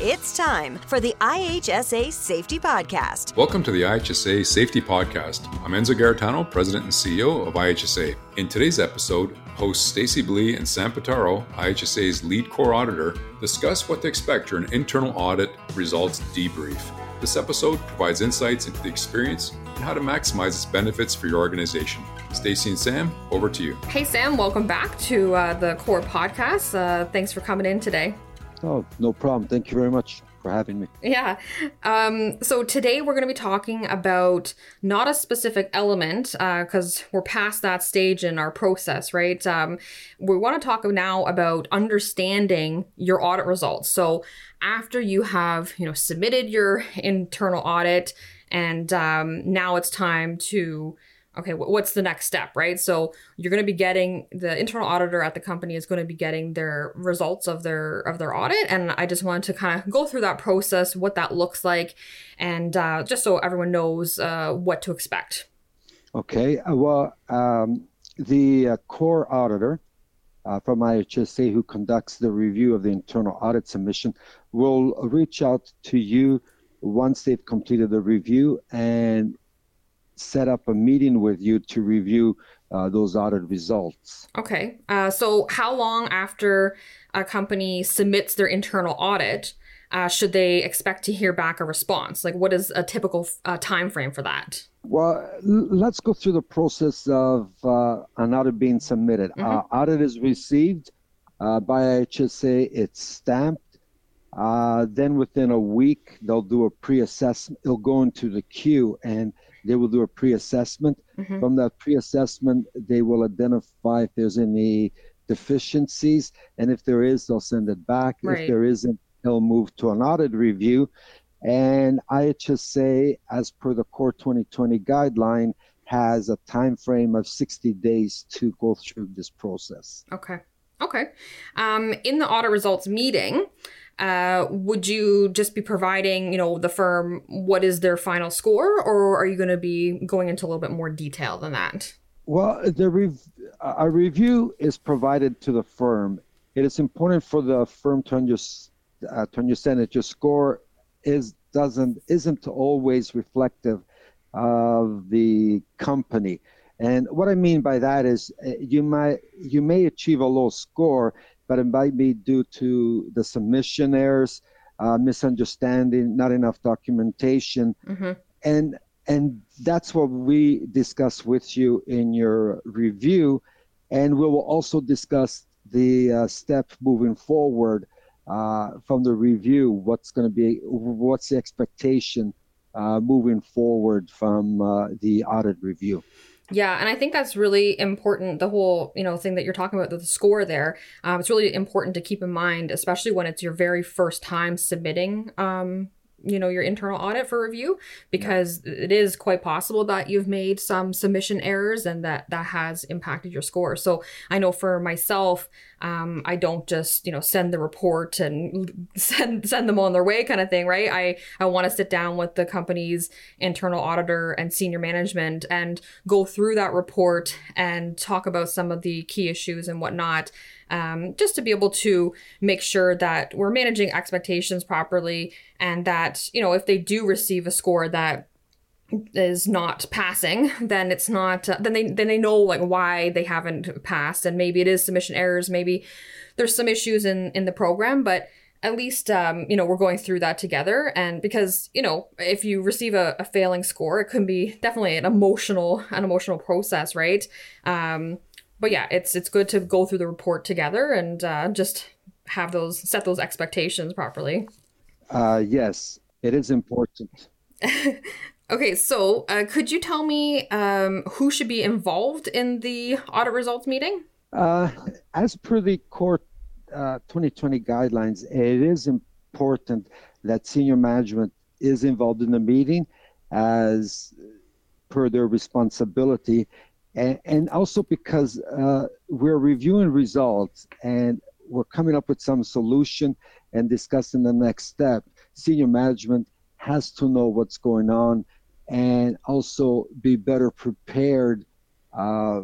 It's time for the IHSA Safety Podcast. Welcome to the IHSA Safety Podcast. I'm Enzo Garritano, President and CEO of IHSA. In today's episode, hosts Stacy Blee and Sam Pitaro, IHSA's lead core auditor, discuss what to expect during an internal audit results debrief. This episode provides insights into the experience and how to maximize its benefits for your organization. Stacy and Sam, over to you. Hey, Sam, welcome back to uh, the Core Podcast. Uh, thanks for coming in today. Oh, no problem. Thank you very much for having me. Yeah. Um, so today we're going to be talking about not a specific element because uh, we're past that stage in our process, right? Um, we want to talk now about understanding your audit results. So after you have, you know, submitted your internal audit, and um, now it's time to okay, what's the next step, right? So you're going to be getting the internal auditor at the company is going to be getting their results of their of their audit, and I just wanted to kind of go through that process, what that looks like, and uh, just so everyone knows uh, what to expect. Okay, uh, well, um, the uh, core auditor. Uh, from IHSA, who conducts the review of the internal audit submission, will reach out to you once they've completed the review and set up a meeting with you to review uh, those audit results. Okay. Uh, so, how long after a company submits their internal audit uh, should they expect to hear back a response? Like, what is a typical uh, time frame for that? Well, let's go through the process of uh, an audit being submitted. Mm-hmm. Uh, audit is received by IHSA, it's stamped. Then within a week, they'll do a pre-assessment. They'll go into the queue, and they will do a pre-assessment. Mm-hmm. From that pre-assessment, they will identify if there's any deficiencies, and if there is, they'll send it back. Right. If there isn't, they'll move to an audit review. And IHSA, as per the Core 2020 guideline, has a time frame of 60 days to go through this process. Okay. Okay. Um, in the audit results meeting, uh, would you just be providing, you know, the firm what is their final score, or are you going to be going into a little bit more detail than that? Well, the rev- a review is provided to the firm. It is important for the firm to, uh, to understand that your score is doesn't isn't always reflective of the company. And what I mean by that is uh, you might you may achieve a low score, but it might be due to the submission errors, uh, misunderstanding, not enough documentation, mm-hmm. and and that's what we discuss with you in your review, and we will also discuss the uh, steps moving forward uh, from the review. What's going to be what's the expectation uh, moving forward from uh, the audit review? Yeah, and I think that's really important. The whole, you know, thing that you're talking about, the score there, um, it's really important to keep in mind, especially when it's your very first time submitting um, you know your internal audit for review because yeah. it is quite possible that you've made some submission errors and that that has impacted your score. So i know for myself um, i don't just you know send the report and send send them on their way kind of thing right? I i want to sit down with the company's internal auditor and senior management and go through that report and talk about some of the key issues and whatnot um, just to be able to make sure that we're managing expectations properly and that, you know, if they do receive a score that is not passing then it's not uh, then they then they know like why they haven't passed. And maybe it is submission errors maybe there's some issues in in the program but at least um, you know we're going through that together. And because you know if you receive a, a failing score it can be definitely an emotional an emotional process right? Um, but yeah, it's it's good to go through the report together and uh, just have those set those expectations properly. Uh, yes, it is important. okay, so uh, could you tell me um, who should be involved in the audit results meeting? Uh, as per the Core 2020 uh, guidelines, it is important that senior management is involved in the meeting as per their responsibility and, and also because uh, we're reviewing results and we're coming up with some solution and discussing the next step. Senior management has to know what's going on and also be better prepared uh,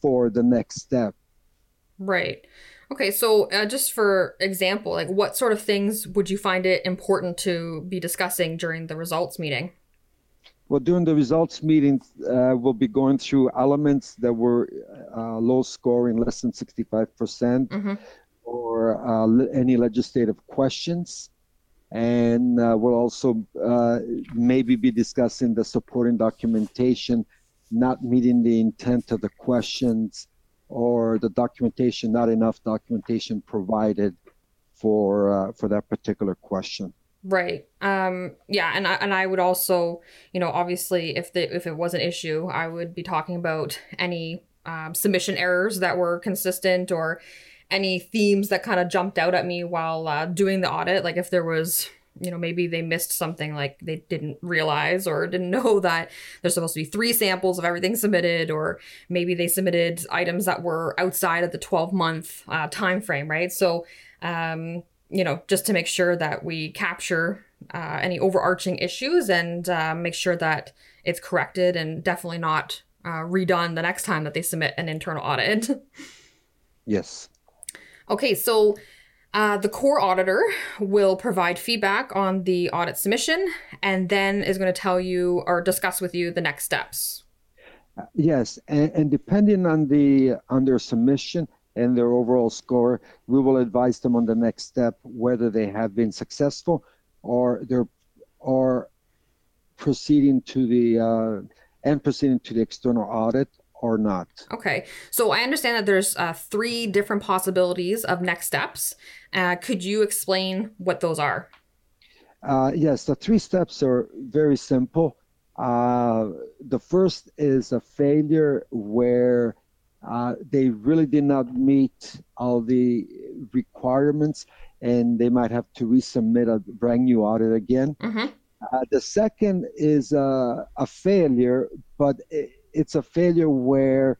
for the next step. Right. Okay, so uh, just for example, like what sort of things would you find it important to be discussing during the results meeting? Well, during the results meeting, uh, we'll be going through elements that were uh, low scoring, less than 65%, percent mm-hmm. or uh, any legislative questions. And uh, we'll also uh, maybe be discussing the supporting documentation not meeting the intent of the questions or the documentation, not enough documentation provided for uh, for that particular question. Right. Um, yeah, and I and I would also, you know, obviously, if the if it was an issue, I would be talking about any um, submission errors that were consistent or any themes that kind of jumped out at me while uh, doing the audit. Like if there was you know maybe they missed something like they didn't realize or didn't know that there's supposed to be three samples of everything submitted or maybe they submitted items that were outside of the 12 month uh, time frame right so um, you know just to make sure that we capture uh, any overarching issues and uh, make sure that it's corrected and definitely not uh, redone the next time that they submit an internal audit yes okay so uh, the core auditor will provide feedback on the audit submission and then is going to tell you or discuss with you the next steps. Yes, and, and, depending on the on their submission and their overall score, we will advise them on the next step whether they have been successful or they're or proceeding to the uh, and proceeding to the external audit or not. Okay. So I understand that there's uh, three different possibilities of next steps. Uh, could you explain what those are? Uh, yes, the three steps are very simple. Uh, the first is a failure where uh, they really did not meet all the requirements and they might have to resubmit a brand new audit again. Mm-hmm. Uh, the second is uh, a failure, but it, it's a failure where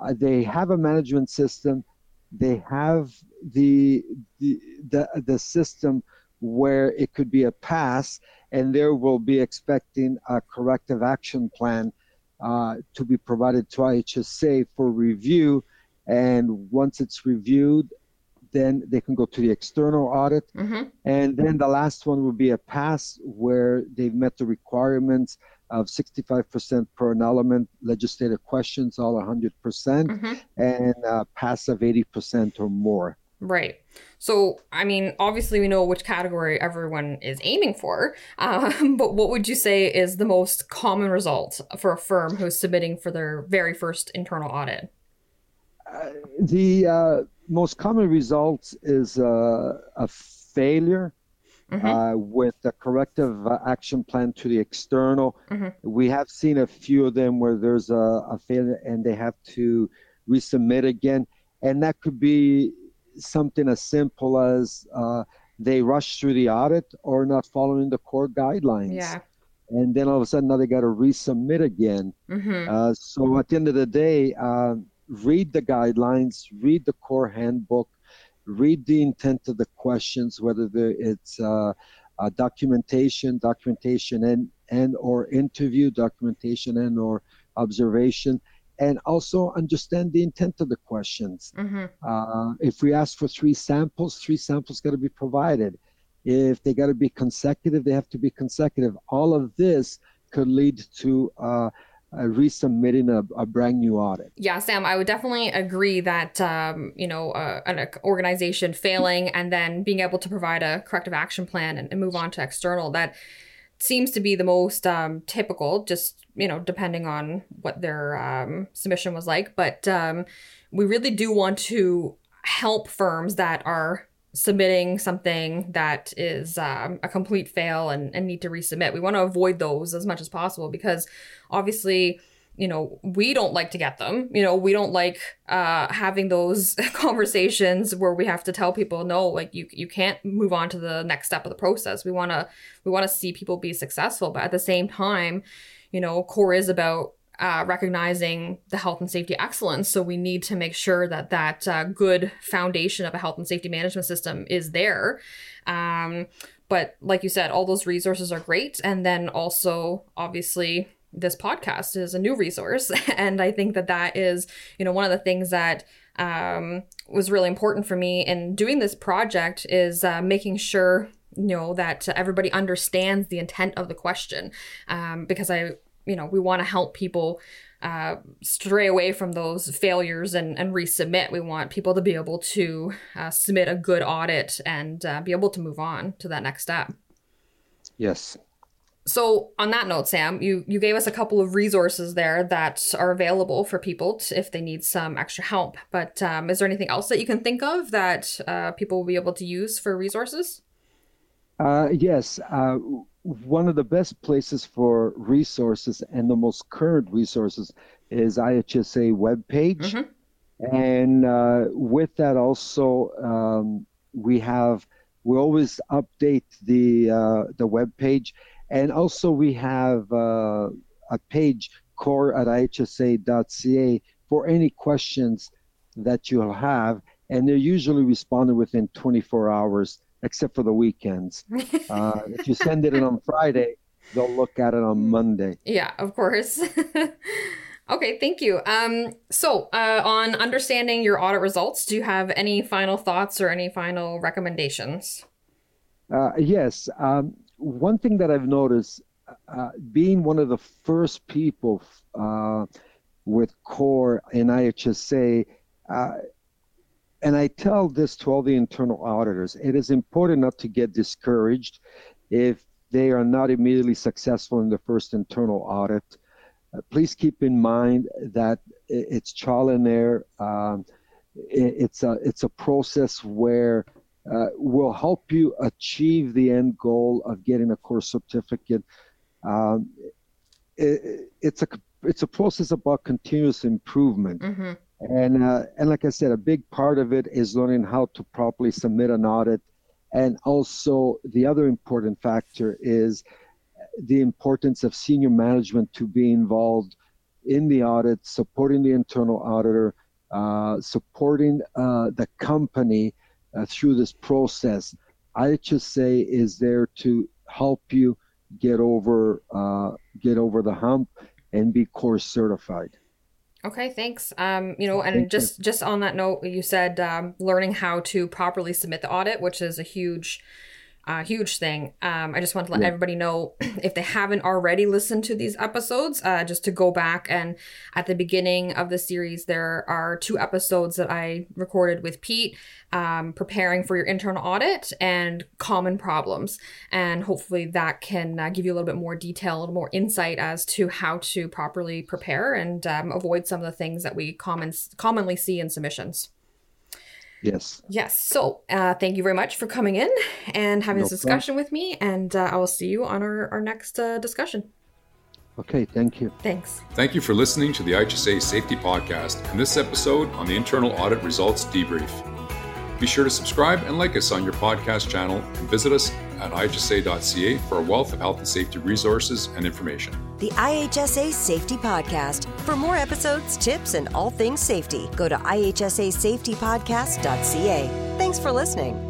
uh, they have a management system, they have the, the the the system where it could be a pass, and there will be expecting a corrective action plan uh, to be provided to IHSA for review. And once it's reviewed, then they can go to the external audit. Mm-hmm. And then the last one will be a pass where they've met the requirements of 65% per an element, legislative questions, all 100%, percent mm hmm and uh, of 80% or more. Right. So, I mean, obviously, we know which category everyone is aiming for, um, but what would you say is the most common result for a firm who's submitting for their very first internal audit? Uh, the uh, most common result is uh, a failure mm-hmm. uh, with a corrective uh, action plan to the external. Mm-hmm. We have seen a few of them where there's a, a failure and they have to resubmit again. And that could be something as simple as uh, they rush through the audit or not following the core guidelines. Yeah. And then all of a sudden now they got to resubmit again. Mm-hmm. Uh, so at the end of the day, uh, read the guidelines, read the core handbook, read the intent of the questions, whether it's uh, uh, documentation, documentation and and or interview, documentation and or observation, and also understand the intent of the questions. Mm-hmm. Uh, if we ask for three samples, three samples got to be provided. If they got to be consecutive, they have to be consecutive. All of this could lead to uh, uh, resubmitting a, a, brand new audit. Yeah, Sam, I would definitely agree that um, you know uh, an organization failing and then being able to provide a corrective action plan and, and move on to external that seems to be the most um, typical. Just you know, depending on what their um, submission was like, but um, we really do want to help firms that are submitting something that is um, a complete fail and, and need to resubmit. We want to avoid those as much as possible because obviously, you know, we don't like to get them. You know, we don't like uh, having those conversations where we have to tell people, no, like you you can't move on to the next step of the process. We wanna we wanna see people be successful, but at the same time, you know, core is about uh, recognizing the health and safety excellence. So we need to make sure that that uh, good foundation of a health and safety management system is there. Um, but like you said, all those resources are great. And then also, obviously, this podcast is a new resource. and I think that that is, you know, one of the things that um, was really important for me in doing this project is uh, making sure you know that everybody understands the intent of the question um, because I you know we want to help people uh, stray away from those failures and, and resubmit. We want people to be able to uh, submit a good audit and uh, be able to move on to that next step. Yes. So on that note, Sam, you you gave us a couple of resources there that are available for people to, if they need some extra help. But um, is there anything else that you can think of that uh, people will be able to use for resources? Uh, yes. Uh, one of the best places for resources and the most current resources is IHSA webpage. Mm-hmm. And uh, with that, also, um, we have we always update the uh, the web page and also, we have uh, a page, core at ihsa.ca, for any questions that you'll have. And they're usually responded within 24 hours, except for the weekends. Uh, if you send it in on Friday, they'll look at it on Monday. Yeah, of course. okay, thank you. Um, so, uh, on understanding your audit results, do you have any final thoughts or any final recommendations? Uh, yes. Um, one thing that I've noticed, uh, being one of the first people uh, with CORE in IHSA, uh, and I tell this to all the internal auditors, it is important not to get discouraged if they are not immediately successful in the first internal audit. Uh, please keep in mind that it's trial and error. Um, it's a it's a process where uh, will help you achieve the end goal of getting a course certificate. Um, it, it's a it's a process about continuous improvement, mm-hmm. and uh, and like I said, a big part of it is learning how to properly submit an audit, and also the other important factor is the importance of senior management to be involved in the audit, supporting the internal auditor, uh, supporting uh, the company uh, through this process. IHSA is there to help you get over uh, get over the hump and be course certified. Okay, thanks. Um, you know, and Thank just you. just on that note, you said um, learning how to properly submit the audit, which is a huge uh, huge thing. Um, I just want to let yeah. everybody know if they haven't already listened to these episodes, uh, just to go back and at the beginning of the series, there are two episodes that I recorded with Pete, um, preparing for your internal audit and common problems, and hopefully that can uh, give you a little bit more detail, a little more insight as to how to properly prepare and um, avoid some of the things that we common commonly see in submissions. Yes. Yes. So uh, thank you very much for coming in and having no this discussion problem. with me. And uh, I will see you on our, our next uh, discussion. Okay. Thank you. Thanks. Thank you for listening to the IHSA Safety Podcast and this episode on the Internal Audit Results Debrief. Be sure to subscribe and like us on your podcast channel and visit us at ihsa.ca for a wealth of health and safety resources and information. The IHSA Safety Podcast. For more episodes, tips, and all things safety, go to ihsasafetypodcast.ca. Thanks for listening.